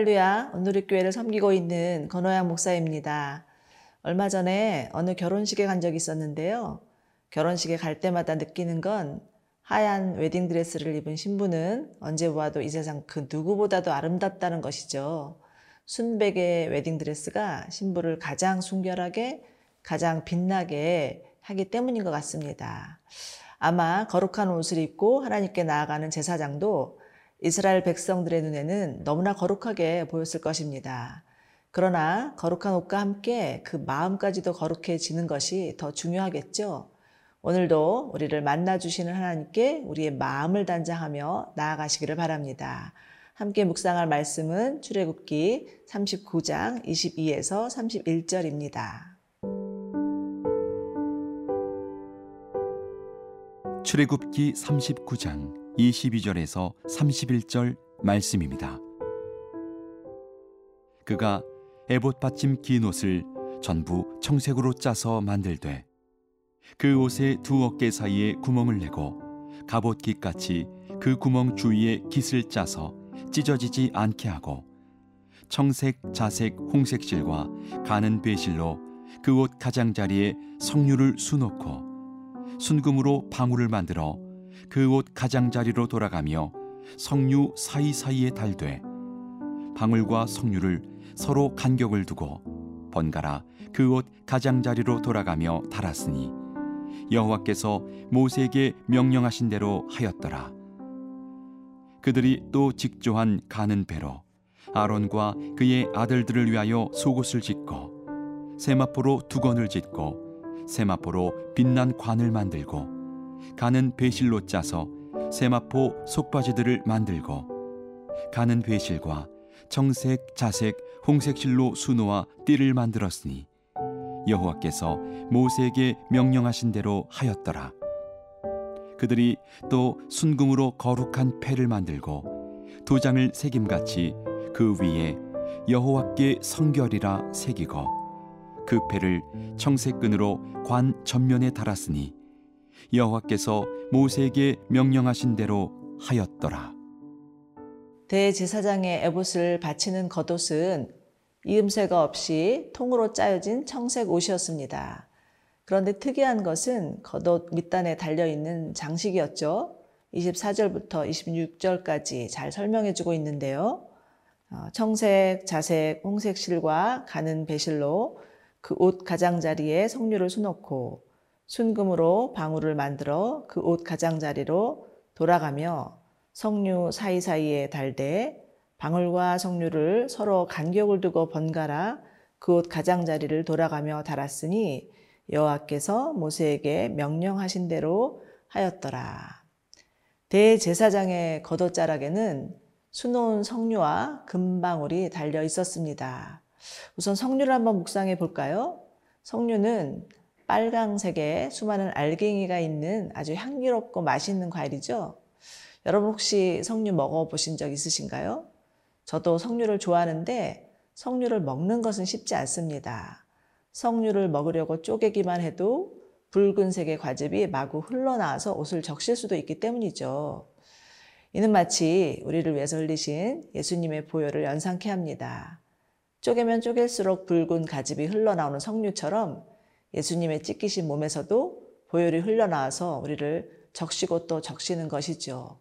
할렐루야, 오늘의 교회를 섬기고 있는 건호양 목사입니다. 얼마 전에 어느 결혼식에 간 적이 있었는데요. 결혼식에 갈 때마다 느끼는 건 하얀 웨딩드레스를 입은 신부는 언제 보아도 이 세상 그 누구보다도 아름답다는 것이죠. 순백의 웨딩드레스가 신부를 가장 순결하게, 가장 빛나게 하기 때문인 것 같습니다. 아마 거룩한 옷을 입고 하나님께 나아가는 제사장도 이스라엘 백성들의 눈에는 너무나 거룩하게 보였을 것입니다. 그러나 거룩한 옷과 함께 그 마음까지도 거룩해지는 것이 더 중요하겠죠. 오늘도 우리를 만나주시는 하나님께 우리의 마음을 단장하며 나아가시기를 바랍니다. 함께 묵상할 말씀은 출애굽기 39장 22에서 31절입니다. 출애굽기 39장 22절에서 31절 말씀입니다. 그가 에봇 받침 긴 옷을 전부 청색으로 짜서 만들되 그 옷의 두 어깨 사이에 구멍을 내고 갑옷 깃 같이 그 구멍 주위에 깃을 짜서 찢어지지 않게 하고 청색, 자색, 홍색 실과 가는 배실로 그 옷 가장자리에 석류를 수놓고 순금으로 방울을 만들어 그옷 가장자리로 돌아가며 석류 사이사이에 달되 방울과 석류를 서로 간격을 두고 번갈아 그옷 가장자리로 돌아가며 달았으니 여호와께서 모세에게 명령하신 대로 하였더라. 그들이 또 직조한 가는 배로 아론과 그의 아들들을 위하여 속옷을 짓고 세마포로 두건을 짓고 세마포로 빛난 관을 만들고 가는 배실로 짜서 세마포 속바지들을 만들고 가는 배실과 청색, 자색, 홍색 실로 수놓아 띠를 만들었으니 여호와께서 모세에게 명령하신 대로 하였더라. 그들이 또 순금으로 거룩한 패를 만들고 도장을 새김같이 그 위에 여호와께 성결이라 새기고 그 패를 청색끈으로 관 전면에 달았으니 여호와께서 모세에게 명령하신 대로 하였더라. 대제사장의 에봇을 바치는 겉옷은 이음새가 없이 통으로 짜여진 청색 옷이었습니다. 그런데 특이한 것은 겉옷 밑단에 달려 있는 장식이었죠. 24절부터 26절까지 잘 설명해 주고 있는데요. 어, 청색, 자색, 홍색 실과 가는 배실로 그 옷 가장자리에 석류를 수놓고 순금으로 방울을 만들어 그 옷 가장자리로 돌아가며 석류 사이사이에 달되 방울과 석류를 서로 간격을 두고 번갈아 그 옷 가장자리를 돌아가며 달았으니 여호와께서 모세에게 명령하신 대로 하였더라. 대제사장의 겉옷자락에는 수놓은 석류와 금방울이 달려 있었습니다. 우선 석류를 한번 묵상해 볼까요? 석류는 빨강색의 수많은 알갱이가 있는 아주 향기롭고 맛있는 과일이죠. 여러분 혹시 석류 먹어보신 적 있으신가요? 저도 석류를 좋아하는데 석류를 먹는 것은 쉽지 않습니다. 석류를 먹으려고 쪼개기만 해도 붉은색의 과즙이 마구 흘러나와서 옷을 적실 수도 있기 때문이죠. 이는 마치 우리를 위해서 흘리신 예수님의 보혈을 연상케 합니다. 쪼개면 쪼갤수록 붉은 가즙이 흘러나오는 석류처럼 예수님의 찢기신 몸에서도 보혈이 흘러나와서 우리를 적시고 또 적시는 것이죠.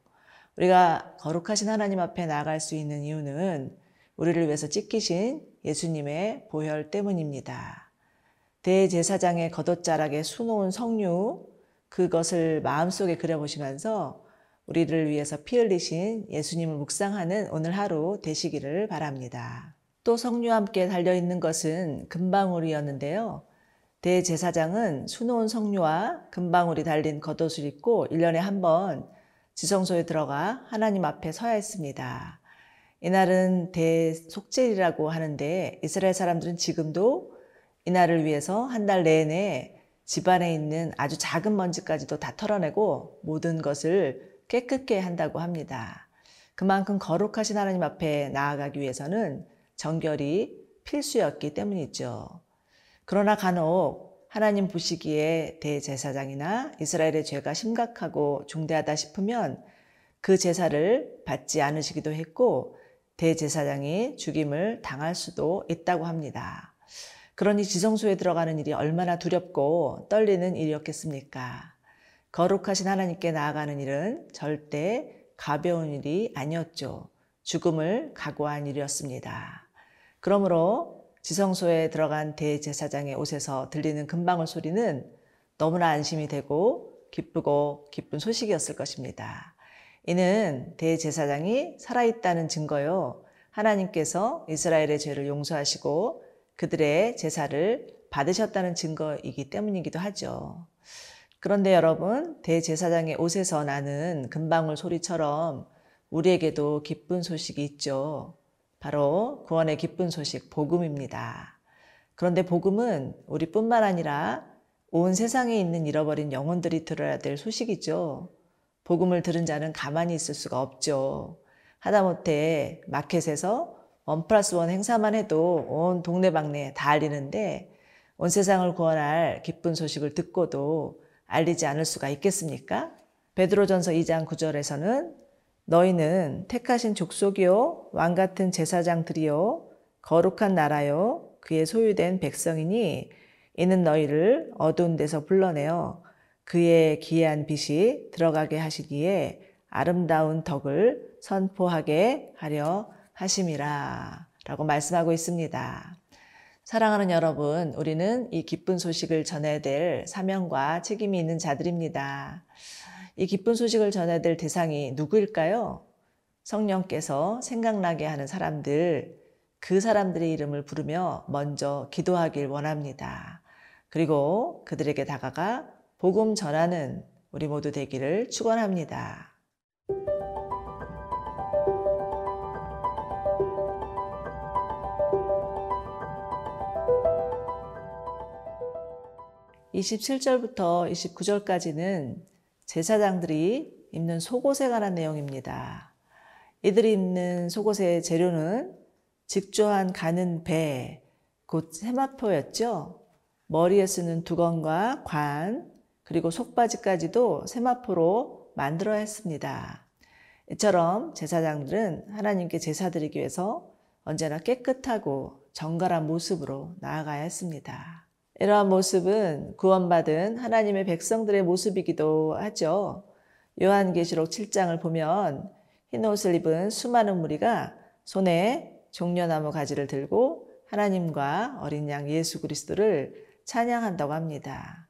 우리가 거룩하신 하나님 앞에 나아갈 수 있는 이유는 우리를 위해서 찢기신 예수님의 보혈 때문입니다. 대제사장의 겉옷자락에 수놓은 석류, 그것을 마음속에 그려보시면서 우리를 위해서 피 흘리신 예수님을 묵상하는 오늘 하루 되시기를 바랍니다. 또 석류와 함께 달려있는 것은 금방울이었는데요. 대제사장은 수놓은 석류와 금방울이 달린 겉옷을 입고 1년에 한 번 지성소에 들어가 하나님 앞에 서야 했습니다. 이날은 대속죄이라고 하는데 이스라엘 사람들은 지금도 이날을 위해서 한 달 내내 집안에 있는 아주 작은 먼지까지도 다 털어내고 모든 것을 깨끗게 한다고 합니다. 그만큼 거룩하신 하나님 앞에 나아가기 위해서는 정결이 필수였기 때문이죠. 그러나 간혹 하나님 보시기에 대제사장이나 이스라엘의 죄가 심각하고 중대하다 싶으면 그 제사를 받지 않으시기도 했고 대제사장이 죽임을 당할 수도 있다고 합니다. 그러니 지성소에 들어가는 일이 얼마나 두렵고 떨리는 일이었겠습니까? 거룩하신 하나님께 나아가는 일은 절대 가벼운 일이 아니었죠. 죽음을 각오한 일이었습니다. 그러므로 지성소에 들어간 대제사장의 옷에서 들리는 금방울 소리는 너무나 안심이 되고 기쁘고 기쁜 소식이었을 것입니다. 이는 대제사장이 살아있다는 증거요. 하나님께서 이스라엘의 죄를 용서하시고 그들의 제사를 받으셨다는 증거이기 때문이기도 하죠. 그런데 여러분, 대제사장의 옷에서 나는 금방울 소리처럼 우리에게도 기쁜 소식이 있죠. 바로 구원의 기쁜 소식, 복음입니다. 그런데 복음은 우리뿐만 아니라 온 세상에 있는 잃어버린 영혼들이 들어야 될 소식이죠. 복음을 들은 자는 가만히 있을 수가 없죠. 하다못해 마켓에서 원 플러스 원 행사만 해도 온 동네방네 다 알리는데 온 세상을 구원할 기쁜 소식을 듣고도 알리지 않을 수가 있겠습니까? 베드로전서 2장 9절에서는 너희는 택하신 족속이요 왕 같은 제사장들이요 거룩한 나라요 그의 소유된 백성이니 이는 너희를 어두운 데서 불러내어 그의 기이한 빛이 들어가게 하시기에 아름다운 덕을 선포하게 하려 하심이라 라고 말씀하고 있습니다. 사랑하는 여러분, 우리는 이 기쁜 소식을 전해야 될 사명과 책임이 있는 자들입니다. 이 기쁜 소식을 전해야 될 대상이 누구일까요? 성령께서 생각나게 하는 사람들, 그 사람들의 이름을 부르며 먼저 기도하길 원합니다. 그리고 그들에게 다가가 복음 전하는 우리 모두 되기를 축원합니다. (27절부터) (29절까지는) 제사장들이 입는 속옷에 관한 내용입니다. 이들이 입는 속옷의 재료는 직조한 가는 배, 곧 세마포였죠. 머리에 쓰는 두건과 관, 그리고 속바지까지도 세마포로 만들어야 했습니다. 이처럼 제사장들은 하나님께 제사 드리기 위해서 언제나 깨끗하고 정갈한 모습으로 나아가야 했습니다. 이러한 모습은 구원받은 하나님의 백성들의 모습이기도 하죠. 요한계시록 7장을 보면 흰 옷을 입은 수많은 무리가 손에 종려나무 가지를 들고 하나님과 어린 양 예수 그리스도를 찬양한다고 합니다.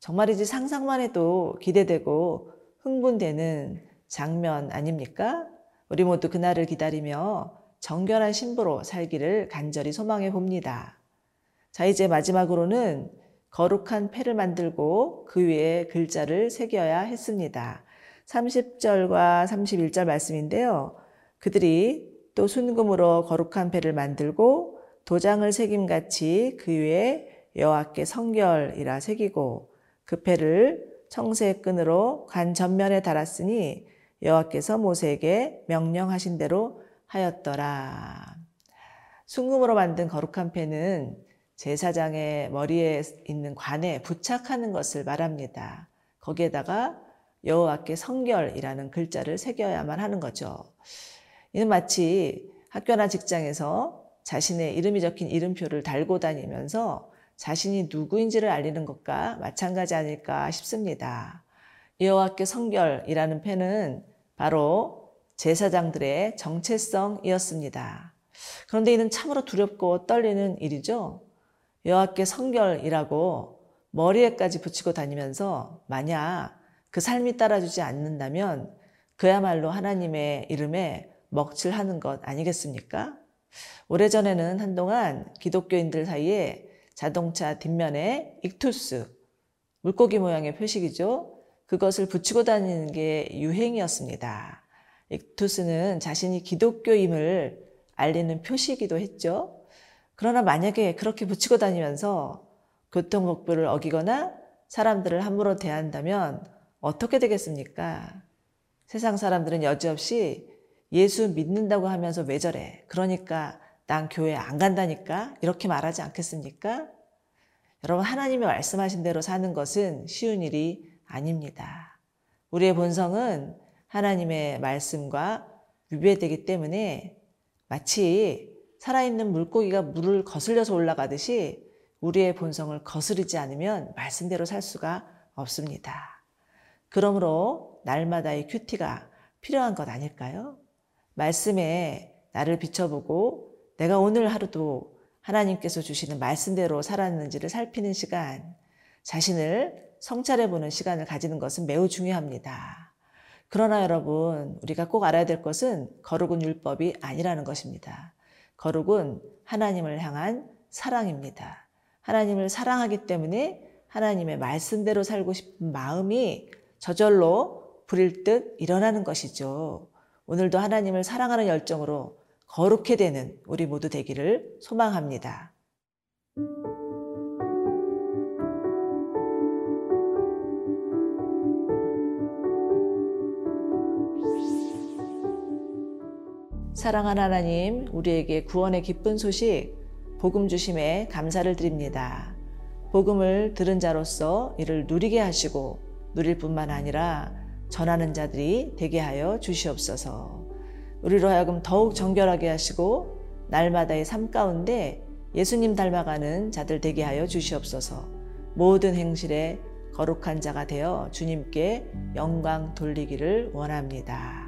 정말이지 상상만 해도 기대되고 흥분되는 장면 아닙니까? 우리 모두 그날을 기다리며 정결한 신부로 살기를 간절히 소망해 봅니다. 자, 이제 마지막으로는 거룩한 패를 만들고 그 위에 글자를 새겨야 했습니다. 30절과 31절 말씀인데요. 그들이 또 순금으로 거룩한 패를 만들고 도장을 새김같이 그 위에 여호와께 성결이라 새기고 그 패를 청색 끈으로 관 전면에 달았으니 여호와께서 모세에게 명령하신 대로 하였더라. 순금으로 만든 거룩한 패는 제사장의 머리에 있는 관에 부착하는 것을 말합니다. 거기에다가 여호와께 성결이라는 글자를 새겨야만 하는 거죠. 이는 마치 학교나 직장에서 자신의 이름이 적힌 이름표를 달고 다니면서 자신이 누구인지를 알리는 것과 마찬가지 아닐까 싶습니다. 여호와께 성결이라는 패는 바로 제사장들의 정체성이었습니다. 그런데 이는 참으로 두렵고 떨리는 일이죠. 여호와께 성결이라고 머리에까지 붙이고 다니면서 만약 그 삶이 따라주지 않는다면 그야말로 하나님의 이름에 먹칠하는 것 아니겠습니까? 오래전에는 한동안 기독교인들 사이에 자동차 뒷면에 익투스, 물고기 모양의 표식이죠. 그것을 붙이고 다니는 게 유행이었습니다. 익투스는 자신이 기독교임을 알리는 표시이기도 했죠. 그러나 만약에 그렇게 붙이고 다니면서 교통법규를 어기거나 사람들을 함부로 대한다면 어떻게 되겠습니까? 세상 사람들은 여지없이 예수 믿는다고 하면서 왜 저래? 그러니까 난 교회 안 간다니까? 이렇게 말하지 않겠습니까? 여러분, 하나님이 말씀하신 대로 사는 것은 쉬운 일이 아닙니다. 우리의 본성은 하나님의 말씀과 위배되기 때문에 마치 살아있는 물고기가 물을 거슬려서 올라가듯이 우리의 본성을 거스르지 않으면 말씀대로 살 수가 없습니다. 그러므로 날마다의 큐티가 필요한 것 아닐까요? 말씀에 나를 비춰보고 내가 오늘 하루도 하나님께서 주시는 말씀대로 살았는지를 살피는 시간, 자신을 성찰해보는 시간을 가지는 것은 매우 중요합니다. 그러나 여러분, 우리가 꼭 알아야 될 것은 거룩은 율법이 아니라는 것입니다. 거룩은 하나님을 향한 사랑입니다. 하나님을 사랑하기 때문에 하나님의 말씀대로 살고 싶은 마음이 저절로 불일 듯 일어나는 것이죠. 오늘도 하나님을 사랑하는 열정으로 거룩해 되는 우리 모두 되기를 소망합니다. 사랑하는 하나님, 우리에게 구원의 기쁜 소식, 복음 주심에 감사를 드립니다. 복음을 들은 자로서 이를 누리게 하시고 누릴 뿐만 아니라 전하는 자들이 되게 하여 주시옵소서. 우리로 하여금 더욱 정결하게 하시고 날마다의 삶 가운데 예수님 닮아가는 자들 되게 하여 주시옵소서. 모든 행실에 거룩한 자가 되어 주님께 영광 돌리기를 원합니다.